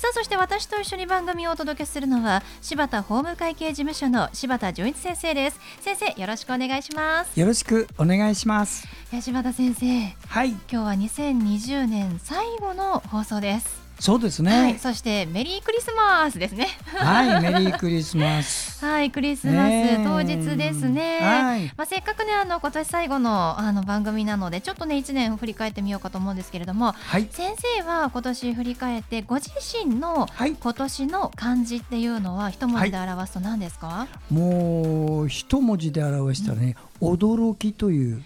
さあそして私と一緒に番組をお届けするのは柴田法務会計事務所の柴田純一先生です。先生よろしくお願いします。よろしくお願いします。柴田先生。はい。今日は2020年最後の放送ですそうですね、はい、そしてメリークリスマスですね。はい メリークリスマス。はいクリスマス当日ですね、はい、まあせっかくねあの今年最後のあの番組なのでちょっとね一年振り返ってみようかと思うんですけれども、はい、先生は今年振り返ってご自身の今年の漢字っていうのは一文字で表すと何ですか、はい、もう一文字で表したらね、うん、驚きという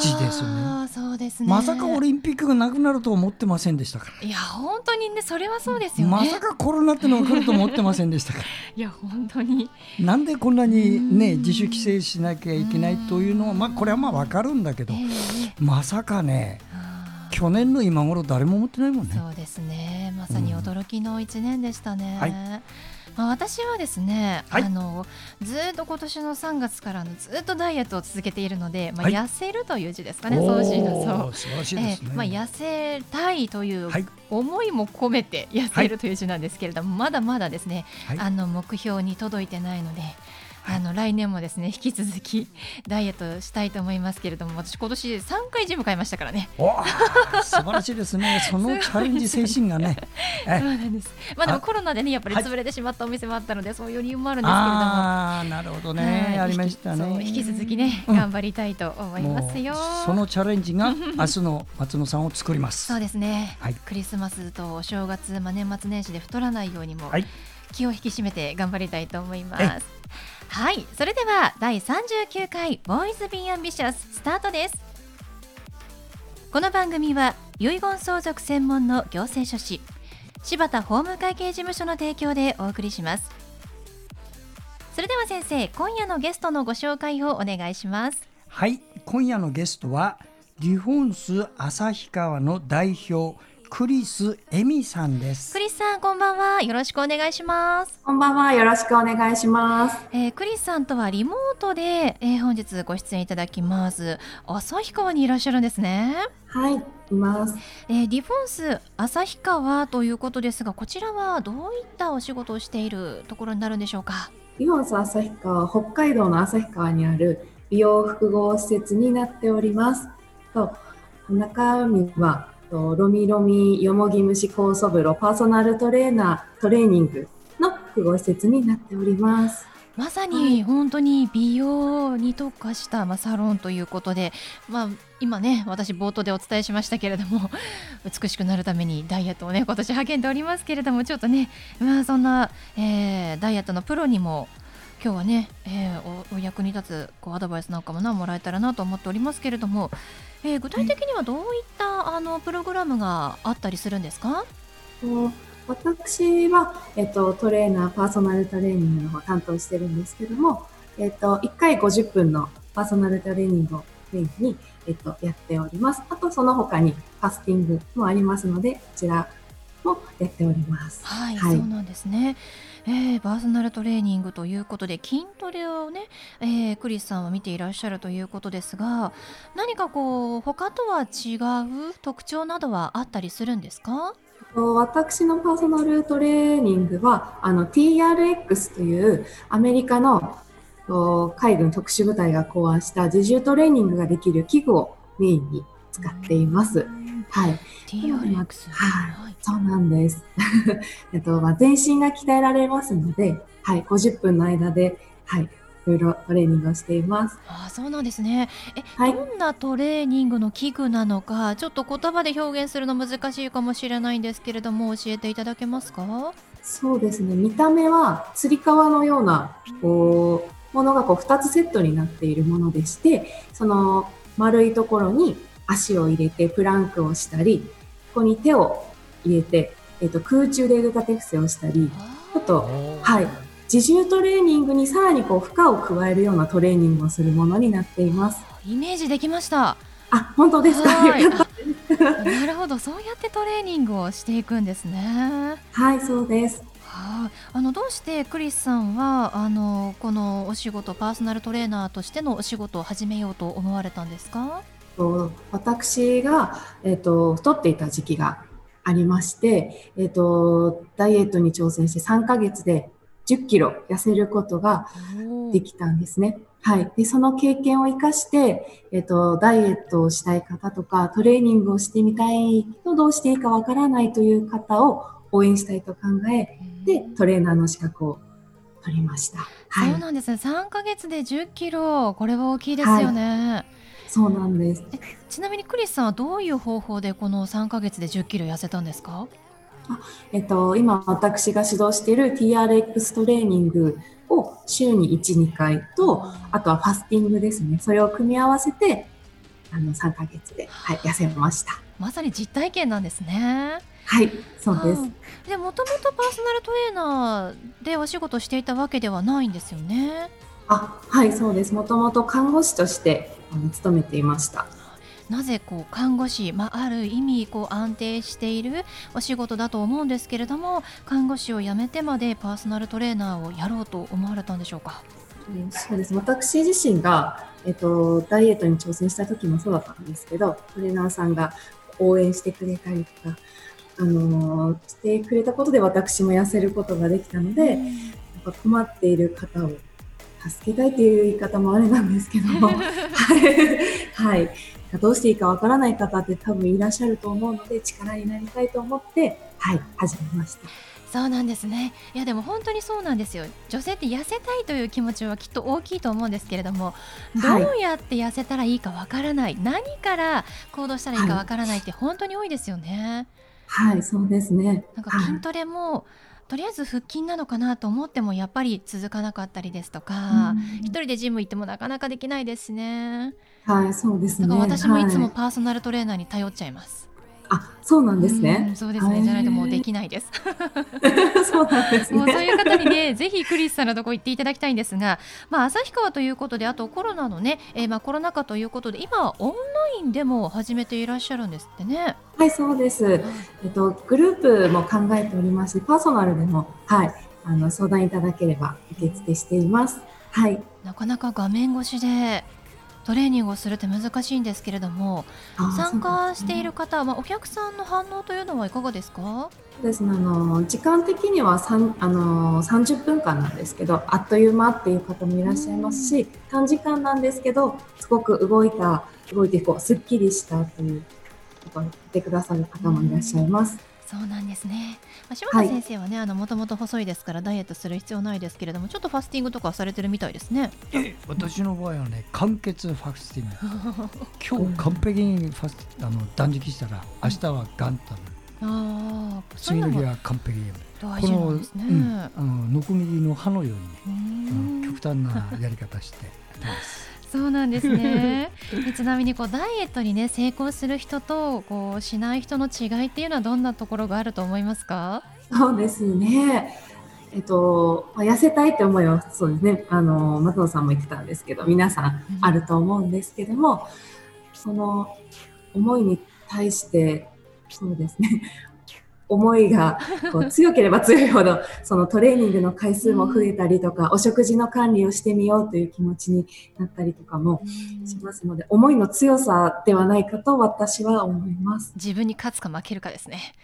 字ですね。そうですね。まさかオリンピックがなくなると思ってませんでしたから。いや本当にねそれはそうですよね。まさかコロナってのが来ると思ってませんでしたから。いや本当に。なんでこんなにね自主規制しなきゃいけないというのはまあこれはまあわかるんだけど、まさかね。去年の今頃誰も思ってないもんね。そうですね。まさに驚きの一年でしたね。はいまあ、私はですね、はい、あのずっと今年の3月からのずっとダイエットを続けているので、まあ、痩せるという字ですかね、はい、そうしなそう、ね、えー、まあ、痩せたいという思いも込めて痩せるという字なんですけれども、まだまだですね、あの目標に届いてないので。あの来年もですね 引き続きダイエットしたいと思いますけれども私今年3回ジム買いましたからね。素晴らしいですね。そのチャレンジ精神がね。そうなんです。まあでもコロナでねやっぱり潰れてしまったお店もあったので、そういう理由もあるんですけれども。あなるほどね、ありましたね。引き続きね、頑張りたいと思いますよ。そのチャレンジが 明日の松野さんを作ります。そうですね、はい、クリスマスとお正月、まあ、年末年始で太らないようにも、気を引き締めて頑張りたいと思いますはいそれでは第39回ボーイズビーアンビシャススタートです。この番組は遺言相続専門の行政書士柴田法務会計事務所の提供でお送りします。それでは先生今夜のゲストのご紹介をお願いします。はい今夜のゲストはリフォンス旭川の代表クリスエミさんです。クリスさん、こんばんは。よろしくお願いします。こんばんは。よろしくお願いします。えー、クリスさんとはリモートで、えー、本日ご出演いただきます。旭川にいらっしゃるんですね。はい、います。えー、ディフォンス旭川ということですが、こちらはどういったお仕事をしているところになるんでしょうか？ディフォンス旭川、北海道の旭川にある美容複合施設になっております。と中身はとロミロミよもぎ虫酵素風呂パーソナルトレーナートレーニングの複合施設になっております。まさに本当に美容に特化した、まあ、サロンということで、まあ、今ね私冒頭でお伝えしましたけれども美しくなるためにダイエットをね今年励んでおりますけれどもちょっとね、まあ、そんな、えー、ダイエットのプロにも今日はね、えー、おお役に立つこうアドバイスなんかもなもらえたらなと思っておりますけれども、えー、具体的にはどういったあのプログラムがあったりするんですか？私は、えっと、トレーナーパーソナルトレーニングの方担当してるんですけども、えっと、1回50分のパーソナルトレーニングをメインに、えっと、やっております。あとその他にファスティングもありますのでこちらもやっております。はい、はい、そうなんですね。えー、パーソナルトレーニングということで筋トレをね、えー、クリスさんは見ていらっしゃるということですが何かこう他とは違う特徴などはあったりするんですか？私のパーソナルトレーニングはあの TRX というアメリカの海軍特殊部隊が考案した自重トレーニングができる器具をメインに使っています。はい。TRX。はい。そうなんです。えっと、まあ、全身が鍛えられますので、はい、50分の間で、はい、いろいろトレーニングをしています。あそうなんですね。え、はい、どんなトレーニングの器具なのか、ちょっと言葉で表現するの難しいかもしれないんですけれども、教えていただけますか？そうですね。見た目は、つり革のような、こう、ものがこう2つセットになっているものでして、その丸いところに足を入れてプランクをしたり、ここに手を入れてえっ、と、空中で腕立て伏せをしたり、あと、はい。自重トレーニングにさらにこう負荷を加えるようなトレーニングをするものになっています。イメージできました。あ、本当ですか？なるほど、そうやってトレーニングをしていくんですね。はい、そうです。はい、あのどうしてクリスさんはあのこのお仕事パーソナルトレーナーとしてのお仕事を始めようと思われたんですか？と私が、えっと太っていた時期がありまして、えっとダイエットに挑戦して3ヶ月で10キロ痩せることができたんですね。はい。で、その経験を生かして、えっと、ダイエットをしたい方とか、トレーニングをしてみたいけど、どうしていいかわからないという方を応援したいと考え、で、トレーナーの資格を取りました。はい。そうなんですね。3ヶ月で10キロ、これは大きいですよね。そうなんです。ちなみにクリスさんはどういう方法でこの3ヶ月で10キロ痩せたんですか？えっと、今私が指導している TRX トレーニングを週に1、2回と、あとはファスティングですね。それを組み合わせて、あの、3ヶ月で、はい、痩せました。まさに実体験なんですね。はい、そうです。はいでもともとパーソナルトレーナーでお仕事していたわけではないんですよね？あ、はい、そうです。もともと看護師としてあの勤めていました。なぜこう看護師、まあ、ある意味こう安定しているお仕事だと思うんですけれども看護師を辞めてまでパーソナルトレーナーをやろうと思われたんでしょうか？うんそうです。私自身が、えっと、ダイエットに挑戦した時もそうだったんですけど、トレーナーさんが応援してくれたりとか、あのーしてくれたことで私も痩せることができたので、やっぱ困っている方を助けたいという言い方もあれなんですけども、はい、はい、どうしていいかわからない方って多分いらっしゃると思うので力になりたいと思って、はい、始めました。そうなんですね。いやでも本当にそうなんですよ。女性って痩せたいという気持ちはきっと大きいと思うんですけれどもどはい。うやって痩せたらいいかわからない、何から行動したらいいかわからないって本当に多いですよね。はい、そうですね。なんかはい筋トレも、とりあえず腹筋なのかなと思ってもやっぱり続かなかったりですとか、一人でジム行ってもなかなかできないですしね。はい、そうですね。だから私もいつもはいパーソナルトレーナーに頼っちゃいます。あ、そうなんですうねん。そうですね。じゃないともうできないです。そうなんですもうそうね。いう方にね、ぜひクリスさんのとこ行っていただきたいんですが、まあ旭川ということで、あとコロナのね、えーまあコロナ禍ということで、今はオンラインでも始めていらっしゃるんですってね。はい、そうです。えっと、グループも考えておりますし、パーソナルでも、はい、あの、相談いただければ受付しています。はい。なかなか画面越しでトレーニングをするって難しいんですけれども、あ参加しているそ方、まあお客さんの反応というのはいかがですか？うですね。あの、時間的には三あの、30分間なんですけど、あっという間っていう方もいらっしゃいますし、短時間なんですけど、すごく動いた、動いてこう、すっきりしたということを言ってくださる方もいらっしゃいます。そうなんですね。まあ、柴田先生はね、あのもともと細いですからダイエットする必要ないですけれども、ちょっとファスティングとかされてるみたいですね。私の場合はね完結ファスティング。今日完璧にファスあの断食したら明日は元旦ああ、そういうのも次の日は完璧に大事なんですね。あのノコギリの刃のようにね、ううん。ん極端なやり方してますそうなんですね。えちなみにこうダイエットにね成功する人とこうしない人の違いっていうのはどんなところがあると思いますか？そうですね。えっと、まあ痩せたいって思いは、そうですね。あの、松野さんも言ってたんですけど、皆さんあると思うんですけども、その思いに対して、そうですね。思いがこう強ければ強いほど、そのトレーニングの回数も増えたりとか、お食事の管理をしてみようという気持ちになったりとかもしますので、思いの強さではないかと私は思います。自分に勝つか負けるかですね。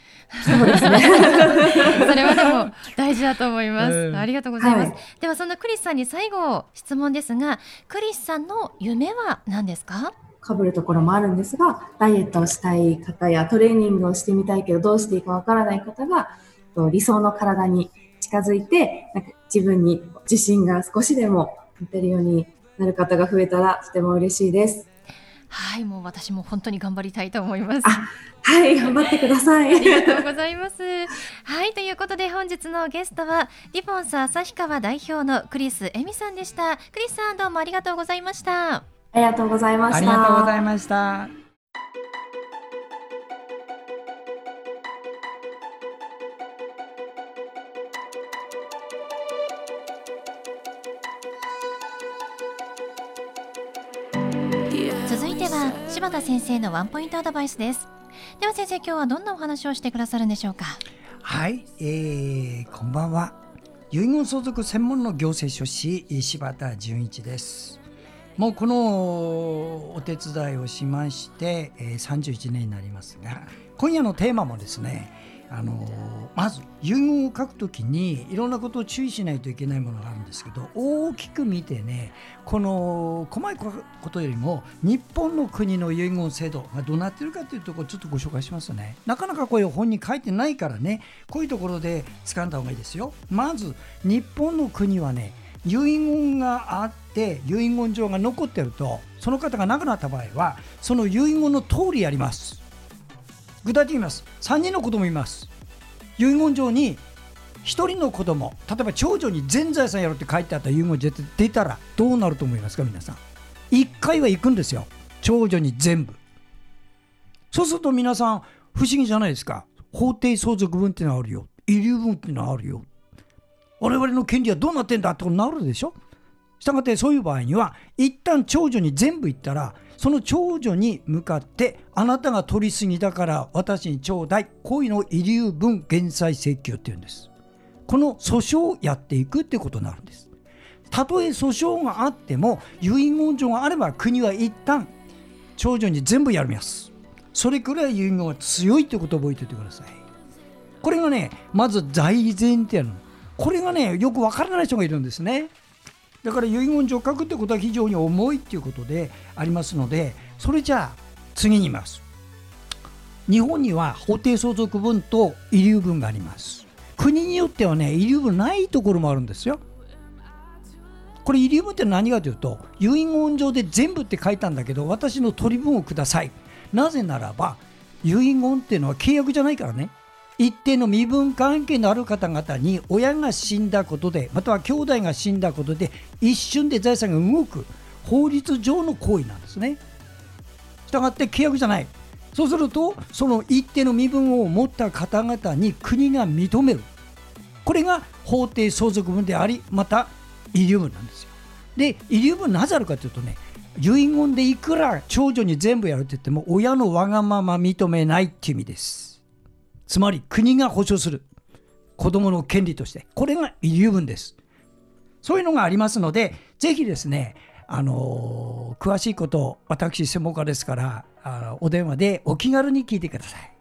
そうですね。それはでも大事だと思います。うんありがとうございます。はいではそんなクリスさんに最後質問ですが、クリスさんの夢は何ですか？かぶるところもあるんですが、ダイエットをしたい方やトレーニングをしてみたいけどどうしていいかわからない方がと理想の体に近づいて、なんか自分に自信が少しでも持てるようになる方が増えたらとても嬉しいです。はい、もう私も本当に頑張りたいと思います。あはい、頑張ってください。ありがとうございます。はい、ということで本日のゲストはリボンス旭川代表のクリスエミさんでした。クリスさんどうもありがとうございました。ありがとうございました。ありがとうございました。続いては柴田先生のワンポイントアドバイスです。では先生今日はどんなお話をしてくださるんでしょうか？はい、えー、こんばんは。遺言相続専門の行政書士柴田純一です。もうこのお手伝いをしまして、えー、31年になりますが今夜のテーマもですねあのまず遺言を書くときにいろんなことを注意しないといけないものがあるんですけど大きく見てねこの細いことよりも日本の国の遺言制度がどうなってるかというところをちょっとご紹介しますね。なかなかこういう本に書いてないからねこういうところで掴んだ方がいいですよ。まず日本の国はね遺言があって遺言状が残ってるとその方が亡くなった場合はその遺言の通りやります。具体的に言います。3人の子供います。遺言状に1人の子供例えば長女に全財産やろうって書いてあった遺言状出たらどうなると思いますか皆さん。1回は行くんですよ。長女に全部。そうすると皆さん不思議じゃないですか。法定相続分っていうのはあるよ。遺留分っていうのはあるよ。我々の権利はどうなってんだってことになるでしょ？したがってそういう場合には一旦長女に全部言ったらその長女に向かってあなたが取りすぎだから私にちょうだいこういうのを遺留分減債請求っていうんです。この訴訟をやっていくってことになるんです。たとえ訴訟があっても遺言状があれば国は一旦長女に全部やります。それくらい遺言が強いってことを覚えておいてください。これがねまず大前提のこれがねよくわからない人がいるんですね。だから遺言状を書くってことは非常に重いっていうことでありますのでそれじゃあ次に言います。日本には法定相続分と遺留分があります。国によってはね遺留分ないところもあるんですよ。これ遺留分って何かというと遺言状で全部って書いたんだけど私の取り分をください。なぜならば遺言っていうのは契約じゃないからね。一定の身分関係のある方々に親が死んだことでまたは兄弟が死んだことで一瞬で財産が動く法律上の行為なんですね。したがって契約じゃないそうするとその一定の身分を持った方々に国が認めるこれが法定相続分でありまた遺留分なんですよ。で遺留分なぜあるかというとね遺言でいくら長女に全部やるって言っても親のわがまま認めないっていう意味です。つまり国が保障する。子どもの権利として。これが遺留分です。そういうのがありますのでぜひですねあの詳しいこと私専門家ですからあお電話でお気軽に聞いてください。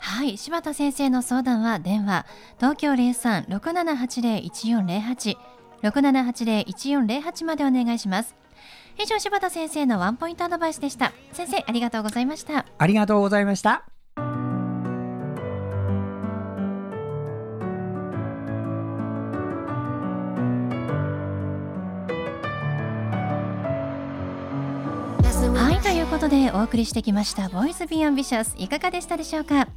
はい。柴田先生の相談は電話東京0367801408 6780-1408までお願いします。以上柴田先生のワンポイントアドバイスでした。先生ありがとうございました。ありがとうございましたはいうことでお送りしてきました「ボイスビーアンビシャスいかがでしたでしょうか？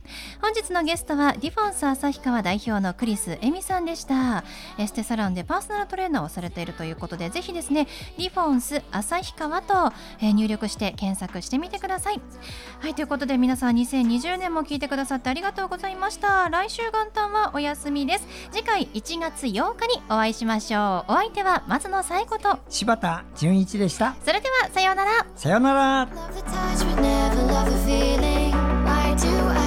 本日のゲストはディフォンス旭川代表のクリスエミさんでした。エステサロンでパーソナルトレーナーをされているということでぜひですねディフォンス旭川と、え入力して検索してみてください。はいということで皆さん2020年も聞いてくださってありがとうございました。来週元旦はお休みです。次回1月8日にお会いしましょう。お相手は松野紗子と柴田純一でした。それではさようなら。さようなら Love the touch, but never love the feeling. Why do